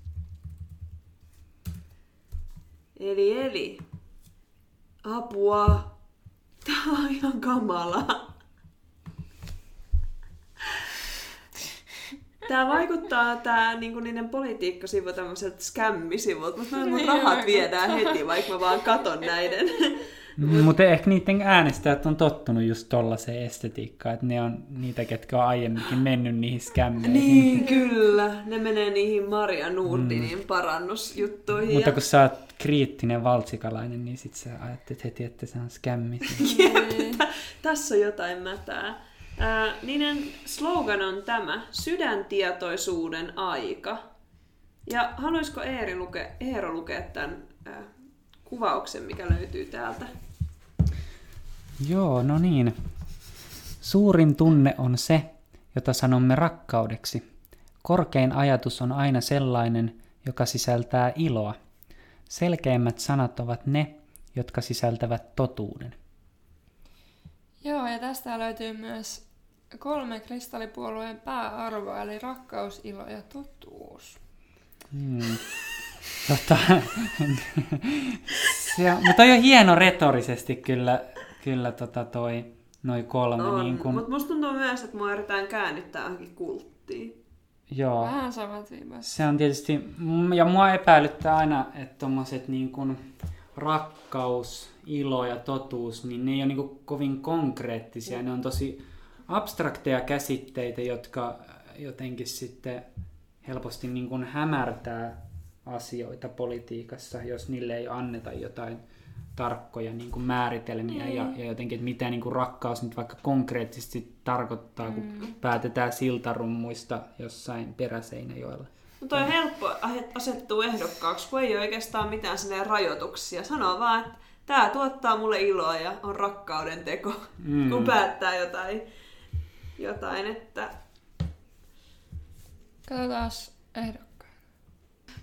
Eli, eli. Apua. Tää on ihan kamalaa. Tää vaikuttaa tää niinku niiden politiikkasivu tämmöiseltä skämmisivulta, mutta mun niin, rahat viedään heti, vaikka mä vaan katon näiden, Mutta ehkä niiden äänestäjät on tottunut just tollaiseen estetiikkaan, että ne on niitä, ketkä on aiemminkin mennyt niihin skämmeihin. Niin, kyllä. Ne menee niihin Maria Nurdinin mm. parannusjuttuihin. Mutta ja... kun sä oot kriittinen valtsikalainen, niin sit sä ajattelet heti, että se on skämmi. Jep, tä- tässä on jotain mätää. Ää, niiden slogan on tämä, sydäntietoisuuden aika. Ja haluaisiko Eeri luke, Eero lukea tämän ää, kuvauksen, mikä löytyy täältä? Joo, no niin. Suurin tunne on se, jota sanomme rakkaudeksi. Korkein ajatus on aina sellainen, joka sisältää iloa. Selkeimmät sanat ovat ne, jotka sisältävät totuuden. Joo, ja tästä löytyy myös kolme kristallipuolueen pääarvoa, eli rakkaus, ilo ja totuus. Hmm. Tota, se on, mutta toi on hieno retorisesti kyllä, kyllä tota toi, noin kolme. On, niin kun, mutta musta tuntuu myös, että mua yritetään käännyttää johonkin kulttiin. joo, Vähän samat viimeistä. se on tietysti, ja mua epäilyttää aina, että tommoset niin kun rakkaus, ilo ja totuus, niin ne ei ole niin kovin konkreettisia. Ne on tosi abstrakteja käsitteitä, jotka jotenkin sitten helposti niin kun hämärtää asioita politiikassa, jos niille ei anneta jotain tarkkoja niin kuin määritelmiä ja, ja jotenkin, että mitä niin kuin rakkaus nyt vaikka konkreettisesti tarkoittaa, kun Mm. päätetään siltarummuista jossain peräseinäjoella. Mutta on helppo asettua ehdokkaaksi, kun ei ole oikeastaan mitään sinne rajoituksia. Sanoo vaan, että tämä tuottaa mulle iloa ja on rakkauden teko, Mm. kun päättää jotain. Jotain että Katsotaan ehdokkaan.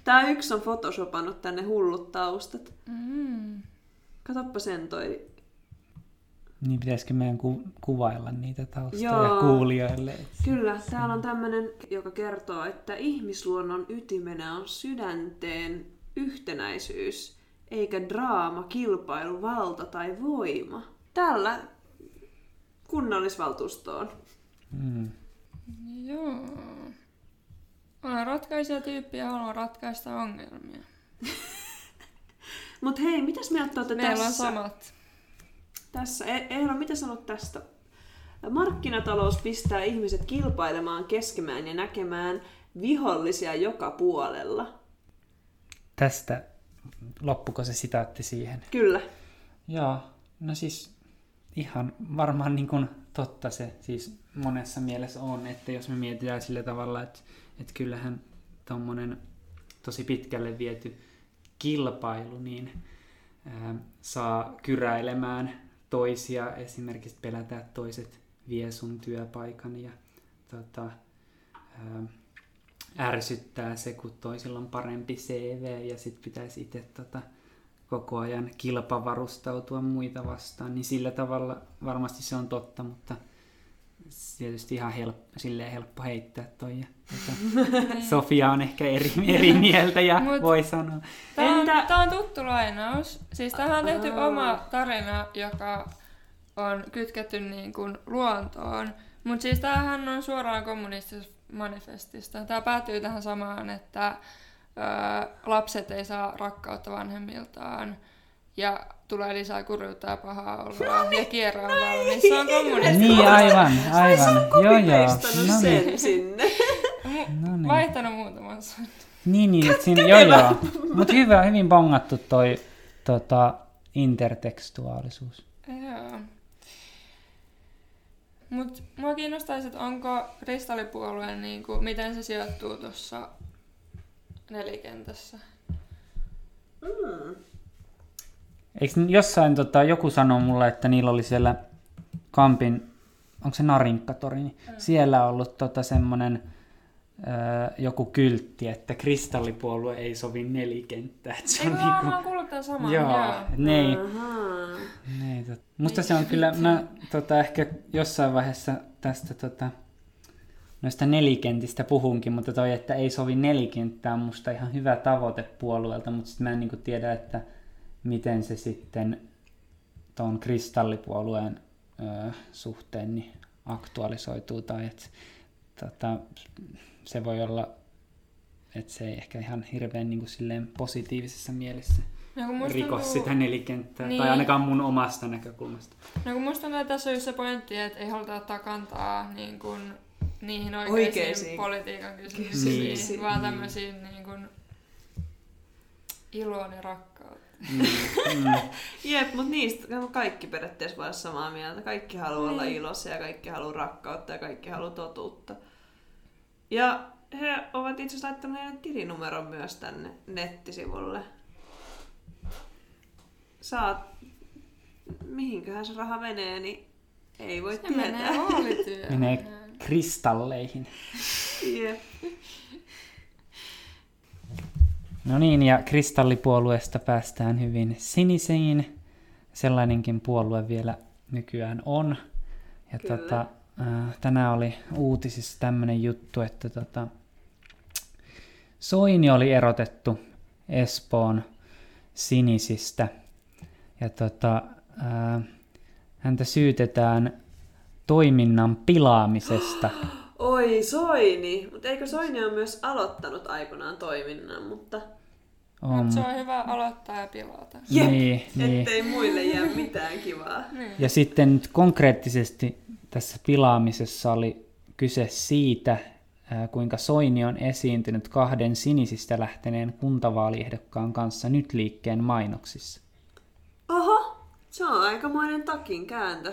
Tää yksi on photoshopannut tänne hullut taustat. Mm. Katoppa sen toi. Niin pitäisikö meidän ku- kuvailla niitä taustoja Joo. kuulijoille? Kyllä, täällä on tämmönen, joka kertoo, että ihmisluonnon ytimenä on sydänteen yhtenäisyys, eikä draama, kilpailu, valta tai voima. Tällä kunnallisvaltuustoon. Mm. Joo. Olen ratkaisijatyyppi ja haluan ratkaista ongelmia. Mut hei, mitäs mieltä olette Meillä tässä? on samat. Tässä, E- Eero, mitä sanot tästä? Markkinatalous pistää ihmiset kilpailemaan keskimään ja näkemään vihollisia joka puolella. Tästä loppuko se sitaatti siihen? Kyllä. Joo, no siis ihan varmaan niin kuin totta se siis monessa mielessä on, että jos me mietitään sillä tavalla, että, että kyllähän tuommoinen tosi pitkälle viety kilpailu niin ää, saa kyräilemään toisia, esimerkiksi pelätä, että toiset vie sun työpaikan ja tota, ää, ärsyttää se, kun toisilla on parempi CV ja sit pitäisi itse tota, koko ajan kilpavarustautua muita vastaan, niin sillä tavalla varmasti se on totta, mutta tietysti ihan helppo, silleen helppo heittää toi. Ja, tota, Sofia on ehkä eri, eri mieltä ja Mut- voi sanoa. Tämä on, Entä- tää on tuttu lainaus. Siis tähän on tehty Aa. oma tarina, joka on kytketty niin kuin luontoon. Mutta siis tämähän on suoraan kommunistisesta manifestista. Tämä päätyy tähän samaan, että lapset ei saa rakkautta vanhemmiltaan ja tulee lisää kurjuutta ja pahaa oloa ja kierre on valmis. Se on kommunistista. Niin, aivan, aivan. Joo, joo. No niin, sen sinne. no niin. Vaihtanut muutaman sanan. Niin, niin, että siinä, joo, joo. Mutta hyvä, hyvin bongattu toi tota, intertekstuaalisuus. Joo. Mut mua kiinnostaisi, että onko kristallipuolue, niin kuin, miten se sijoittuu tuossa nelikentässä. Mm. Eikö jossain tota, joku sanoi mulle, että niillä oli siellä Kampin, onko se Narinkkatori, niin siellä ollut tota, semmoinen joku kyltti, että kristallipuolue ei sovi nelikenttää. Että se Ei on mä niinku, kuullut tämän saman. joo, Ahaa. ne ei, tot... Musta se on kyllä, mä tota, ehkä jossain vaiheessa tästä tota, noista nelikentistä puhunkin, mutta toi, että ei sovi nelikenttää, on musta ihan hyvä tavoite puolueelta, mutta sitten mä en niinku tiedä, että miten se sitten tuon kristallipuolueen ö, suhteen niin aktualisoituu tai että tota, se voi olla, että se ei ehkä ihan hirveän niin kuin silleen positiivisessa mielessä No kun musta riko tuntuu- sitä nelikenttää, Niin. tai ainakaan mun omasta näkökulmasta. No kun musta tuntuu, että tässä on just se pointti, että ei haluta ottaa kantaa niin kuin, niihin oikeisiin, Oikeisiin politiikan kysymyksiin. kysymyksiin, vaan Niin. tämmöisiin niin kuin, iloon ja rakkautta. Mm, mm. Jep, mutta niistä kaikki periaatteessa voi olla samaa mieltä. Kaikki haluaa olla Niin. iloisia, kaikki haluaa rakkautta ja kaikki haluaa totuutta. Ja he ovat itse asiassa laittaneet tilinumeron myös tänne nettisivulle. Saat, mihinköhän se raha menee, niin ei voi Se menee tietää. vaalityöhön. Menee kristalleihin. Jep. No niin, ja kristallipuolueesta päästään hyvin sinisiin. Sellainenkin puolue vielä nykyään on. Ja Kyllä. tota, äh, tänään oli uutisissa tämmöinen juttu, että tota, Soini oli erotettu Espoon sinisistä. Ja tota, äh, häntä syytetään toiminnan pilaamisesta. Oi Soini, mutta eikö Soini ole myös aloittanut aikoinaan toiminnan, mutta On. Mut se on hyvä aloittaa ja pilata. Jep, Niin, niin. ettei muille jää mitään kivaa. Niin. Ja sitten nyt konkreettisesti tässä pilaamisessa oli kyse siitä, kuinka Soini on esiintynyt kahden sinisistä lähteneen kuntavaaliehdokkaan kanssa nyt liikkeen mainoksissa. Oho, se on aikamoinen takin kääntö.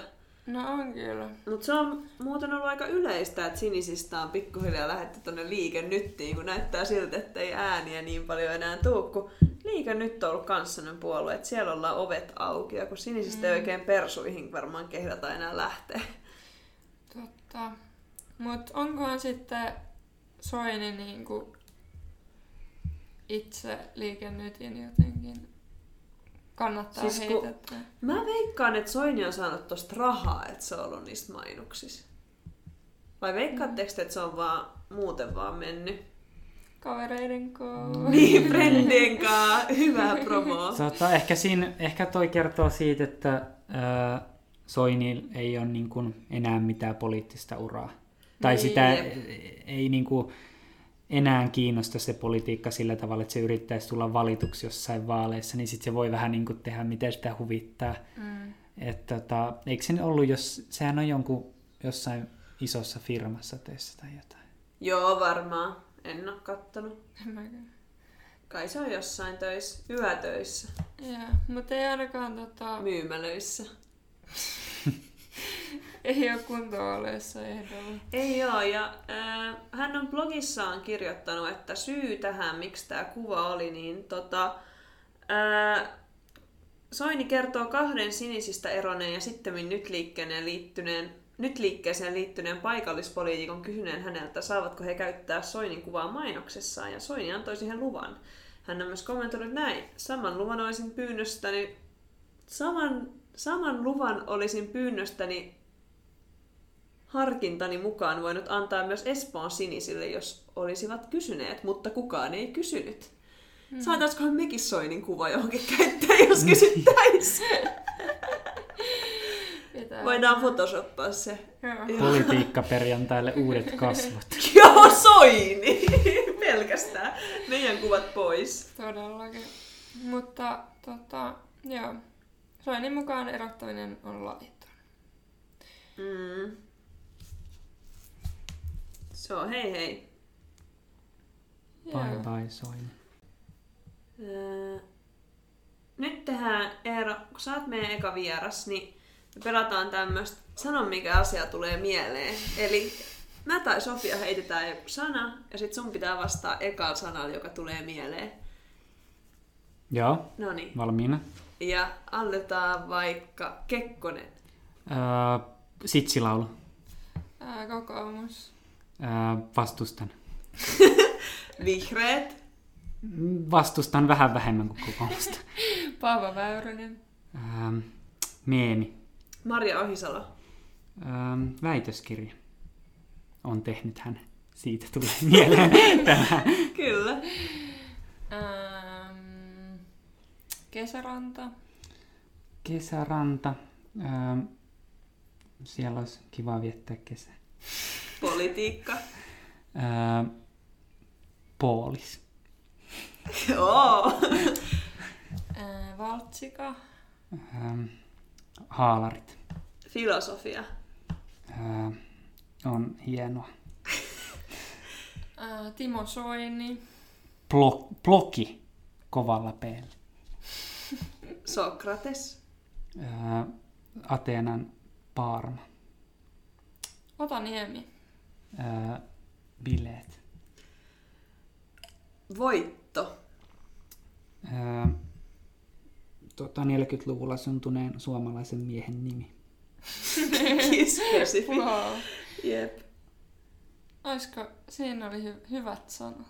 No on kyllä. Mutta se on muuten ollut aika yleistä, että sinisistä on pikkuhiljaa lähdetty tonne Liike Nyttiin, kun näyttää siltä, että ei ääniä niin paljon enää tuu, kun Liike Nyt on ollut kanssainen puolue, että siellä ollaan ovet auki, ja kun sinisistä ei oikein persuihin varmaan kehdata enää lähteä. Totta. Mut onkohan sitten Soini niinku itse liikennytin jotenkin kannattaa Siis siis kun- heitettä? Mä veikkaan, että Soini on saanut tosta rahaa, että se on ollut niistä mainoksissa. Vai veikkaatteko te, että se on vaan muuten vaan mennyt? Kavereiden kanssa. Niin, friendien kaa. Hyvää promoa. Tota, ehkä, siinä, ehkä toi kertoo siitä, että ää, Soini ei ole niin kuin enää mitään poliittista uraa. Tai Niin, sitä jep. ei niin kuin enää kiinnosta se politiikka sillä tavalla, että se yrittäisi tulla valituksi jossain vaaleissa, niin sitten se voi vähän niin kuin tehdä, miten sitä huvittaa. Mm. Et tota, eikö se ollut, jos sehän on jonkun jossain isossa firmassa töissä tai jotain. Joo, varmaan. En oo kattonut. En. Kai se on jossain töissä, yötöissä, Joo, mutta ei ainakaan tota, myymälöissä. ei ole kuntoaleessa ehdolla. Ei oo, ja äh, hän on blogissaan kirjoittanut, että syy tähän, miksi tämä kuva oli, niin tota, äh, Soini kertoo kahden sinisistä eroneen ja sitten nyt liikkeeseen liittyneen, nyt liikkeeseen liittyneen paikallispoliitikon kysyneen häneltä, saavatko he käyttää Soinin kuvaa mainoksessaan, ja Soini antoi siihen luvan. Hän on myös kommentoinut näin. Saman luvan olisin pyynnöstäni, saman, saman luvan olisin pyynnöstäni harkintani mukaan voinut antaa myös Espoon sinisille, jos olisivat kysyneet, mutta kukaan ei kysynyt. Mm. Saataisikohan mekin Soinin kuva johonkin käyttää, jos kysyttäisiin? Pitää. Voidaan photoshoppaa se. Politiikka perjantaille uudet kasvot. Joo, Soini! Pelkästään. Meidän kuvat pois. Todellakin. Mutta tota, joo. Soinin mukaan erottaminen on laiton. Mm. Se on hei hei. Bye bye Soini. Öö, Nyt tehdään, Eero, kun sä oot meidän eka vieras, niin me pelataan tämmöistä sano mikä asia tulee mieleen. Eli mä tai Sofia heitetään joku sana, ja sit sun pitää vastaa ekalla sanalla, joka tulee mieleen. Joo, No niin. valmiina. Ja aletaan vaikka Kekkonen. Öö, sitsilaulu. Ää, kokoomus. Öö, vastustan. Vihreät. Mm, Vastustan vähän vähemmän kuin kokoomusta. Paavo Väyrynen. Öö, meemi. Maria Ohisalo. Öö, väitöskirja on tehnyt hän. Siitä tulee mieleen tämä. Kyllä. Ähm, Kesäranta. Kesäranta. Öö, siellä olisi kiva viettää kesä. Politiikka. Öö, Poolis. Joo. Ää, Matsika. Ähm, haalarit. Filosofia. Äh, on hienoa. Ää, Timo Soini. Blok, bloki kovalla p Sokrates. Äh, Ateenan Paarma. Otaniemi. Äh, bileet. Voitto. Äh, tota 40-luvulla syntuneen suomalaisen miehen nimi. Spesifi. Wow. Jep. Oisko, siinä oli hy- hyvät sanat.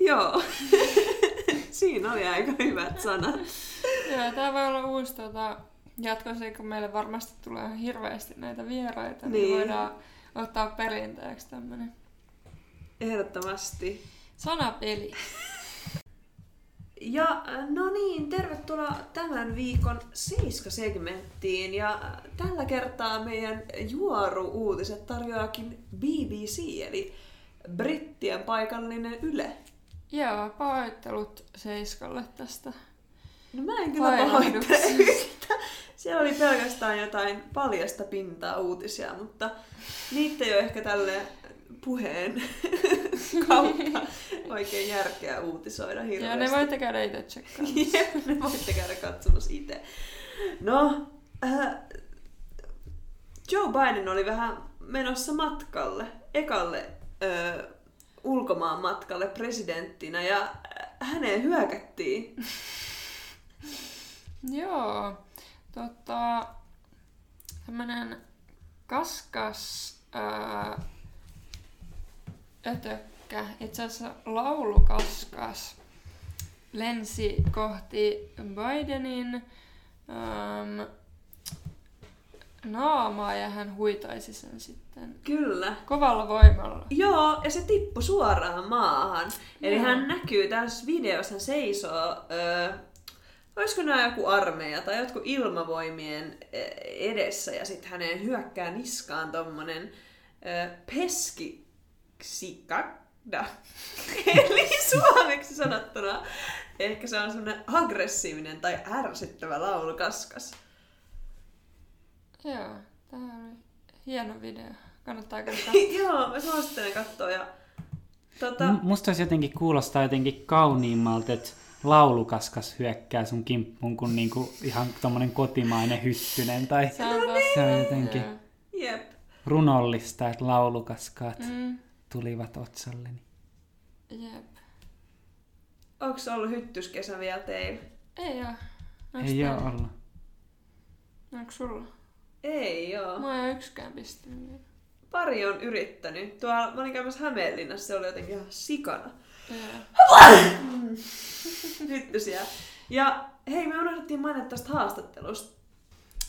Joo. Siinä oli aika hyvät sanat. Joo, tää voi olla uusi tota, jatkossa, kun meille varmasti tulee hirveästi näitä vieraita, niin, Niin. niin voidaan ottaa perinteeksi tämmönen Ehdottomasti. sanapeli. Ja äh, no niin, tervetuloa tämän viikon Seiska-segmenttiin. Ja äh, tällä kertaa meidän juoru-uutiset tarjoakin BBC, eli brittien paikallinen Yle. Joo, pahoittelut Seiskalle tästä. No mä en kyllä pahoittele yhtä. Siellä oli pelkästään jotain paljasta pintaa uutisia, mutta niitä ei ole ehkä tälle puheen kautta oikein järkeä uutisoida Joo, hirveästi. ne voitte käydä itse tsekkaamassa. Jep, ne voitte käydä katsomassa itse. No, äh, Joe Biden oli vähän menossa matkalle, ekalle äh, ulkomaan matkalle presidenttinä ja häneen hyökättiin. Joo, tota, tämmönen kaskas ää, ötökkä, itse asiassa laulukaskas, lensi kohti Bidenin äm, naamaa ja hän huitaisi sen sitten Kyllä. kovalla voimalla. Joo, ja se tippui suoraan maahan. Eli Joo. hän näkyy tässä videossa, hän seisoo, öö, olisiko nämä joku armeija tai jotkut ilmavoimien ö, edessä, ja sitten hänen hyökkää niskaan tommonen öö, peskisikada. Eli suomeksi sanottuna ehkä se on semmoinen aggressiivinen tai ärsyttävä laulukaskas. Joo, tämä oli hieno video. Kannattaa katsoa. Joo, mä suosittelen katsoa. Ja, tota, M- musta olisi jotenkin kuulostaa jotenkin kauniimmalta, että laulukaskas hyökkää sun kimppuun kuin niinku ihan tommonen kotimainen hyttynen. Tai Se on se on jotenkin jep. runollista, että laulukaskaat Mm, tulivat otsalleni. jep. Onks ollut hyttyskesä vielä teillä? Ei oo. Onks Ei teillä? oo ollut. Onko sulla? Ei oo. Mä en yksikään pistänyt vielä. Pari on yrittänyt. Tuolla, mä olin käymässä Hämeenlinnassa, se oli jotenkin ihan sikana. Joo. Hyttysiä. Ja hei, me unohdettiin mainita tästä haastattelusta.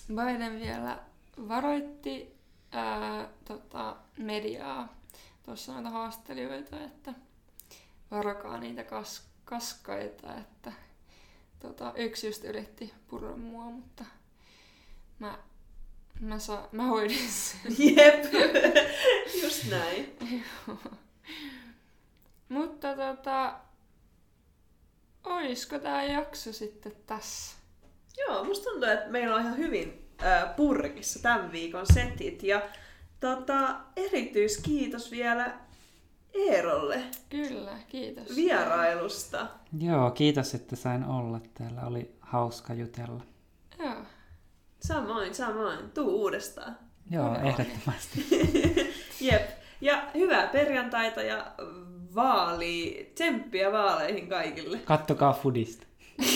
Biden vielä varoitti ää, tota, mediaa, tuossa noita haastelijoita, että varokaa niitä kas, kaskaita, että tota, yksi just yritti purra mua, mutta mä, mä, sa, mä hoidin sen. Jep, just näin. Mutta tota, oisko tää jakso sitten tässä? Joo, musta tuntuu, että meillä on ihan hyvin äh, purkissa tämän viikon setit. Ja tota, erityiskiitos vielä Eerolle Kyllä, kiitos. vierailusta. Joo, kiitos, että sain olla täällä. Oli hauska jutella. Joo. Samoin, samoin. Tuu uudestaan. Joo, ehdottomasti. Jep. Ja hyvää perjantaita ja vaali, tsemppiä vaaleihin kaikille. Kattokaa Fudista.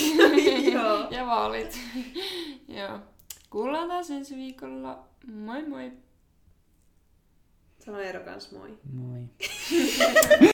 Joo. ja vaalit. Joo. Kuullaan taas ensi viikolla. Moi moi! Sano Eero kans moi. Moi.